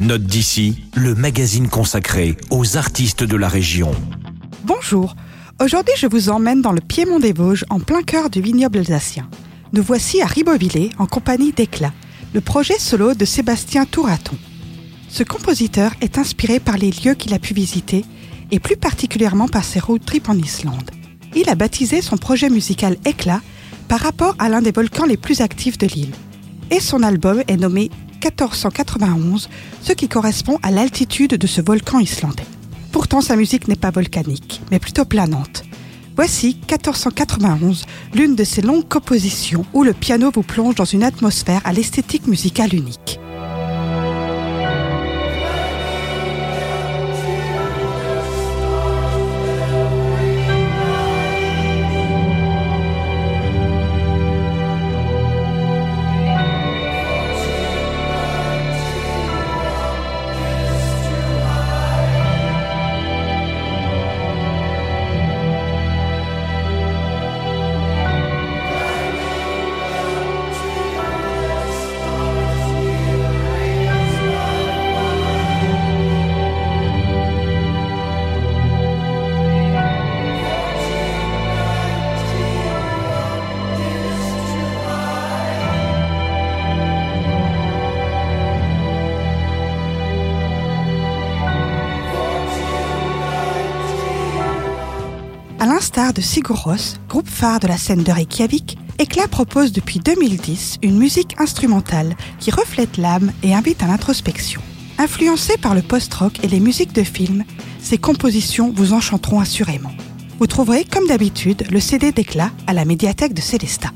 Note d'ici, le magazine consacré aux artistes de la région. Bonjour, aujourd'hui je vous emmène dans le Piémont des Vosges en plein cœur du vignoble alsacien. Nous voici à Ribeauvillé en compagnie d'Éclat, le projet solo de Sébastien Touraton. Ce compositeur est inspiré par les lieux qu'il a pu visiter et plus particulièrement par ses road trips en Islande. Il a baptisé son projet musical Éclat par rapport à l'un des volcans les plus actifs de l'île. Et son album est nommé 1491, ce qui correspond à l'altitude de ce volcan islandais. Pourtant, sa musique n'est pas volcanique, mais plutôt planante. Voici 1491, l'une de ces longues compositions où le piano vous plonge dans une atmosphère à l'esthétique musicale unique. À l'instar de Sigur Rós, groupe phare de la scène de Reykjavik, Ekla propose depuis 2010 une musique instrumentale qui reflète l'âme et invite à l'introspection. Influencées par le post-rock et les musiques de films, ces compositions vous enchanteront assurément. Vous trouverez, comme d'habitude, le CD d'Ekla à la médiathèque de Célestat.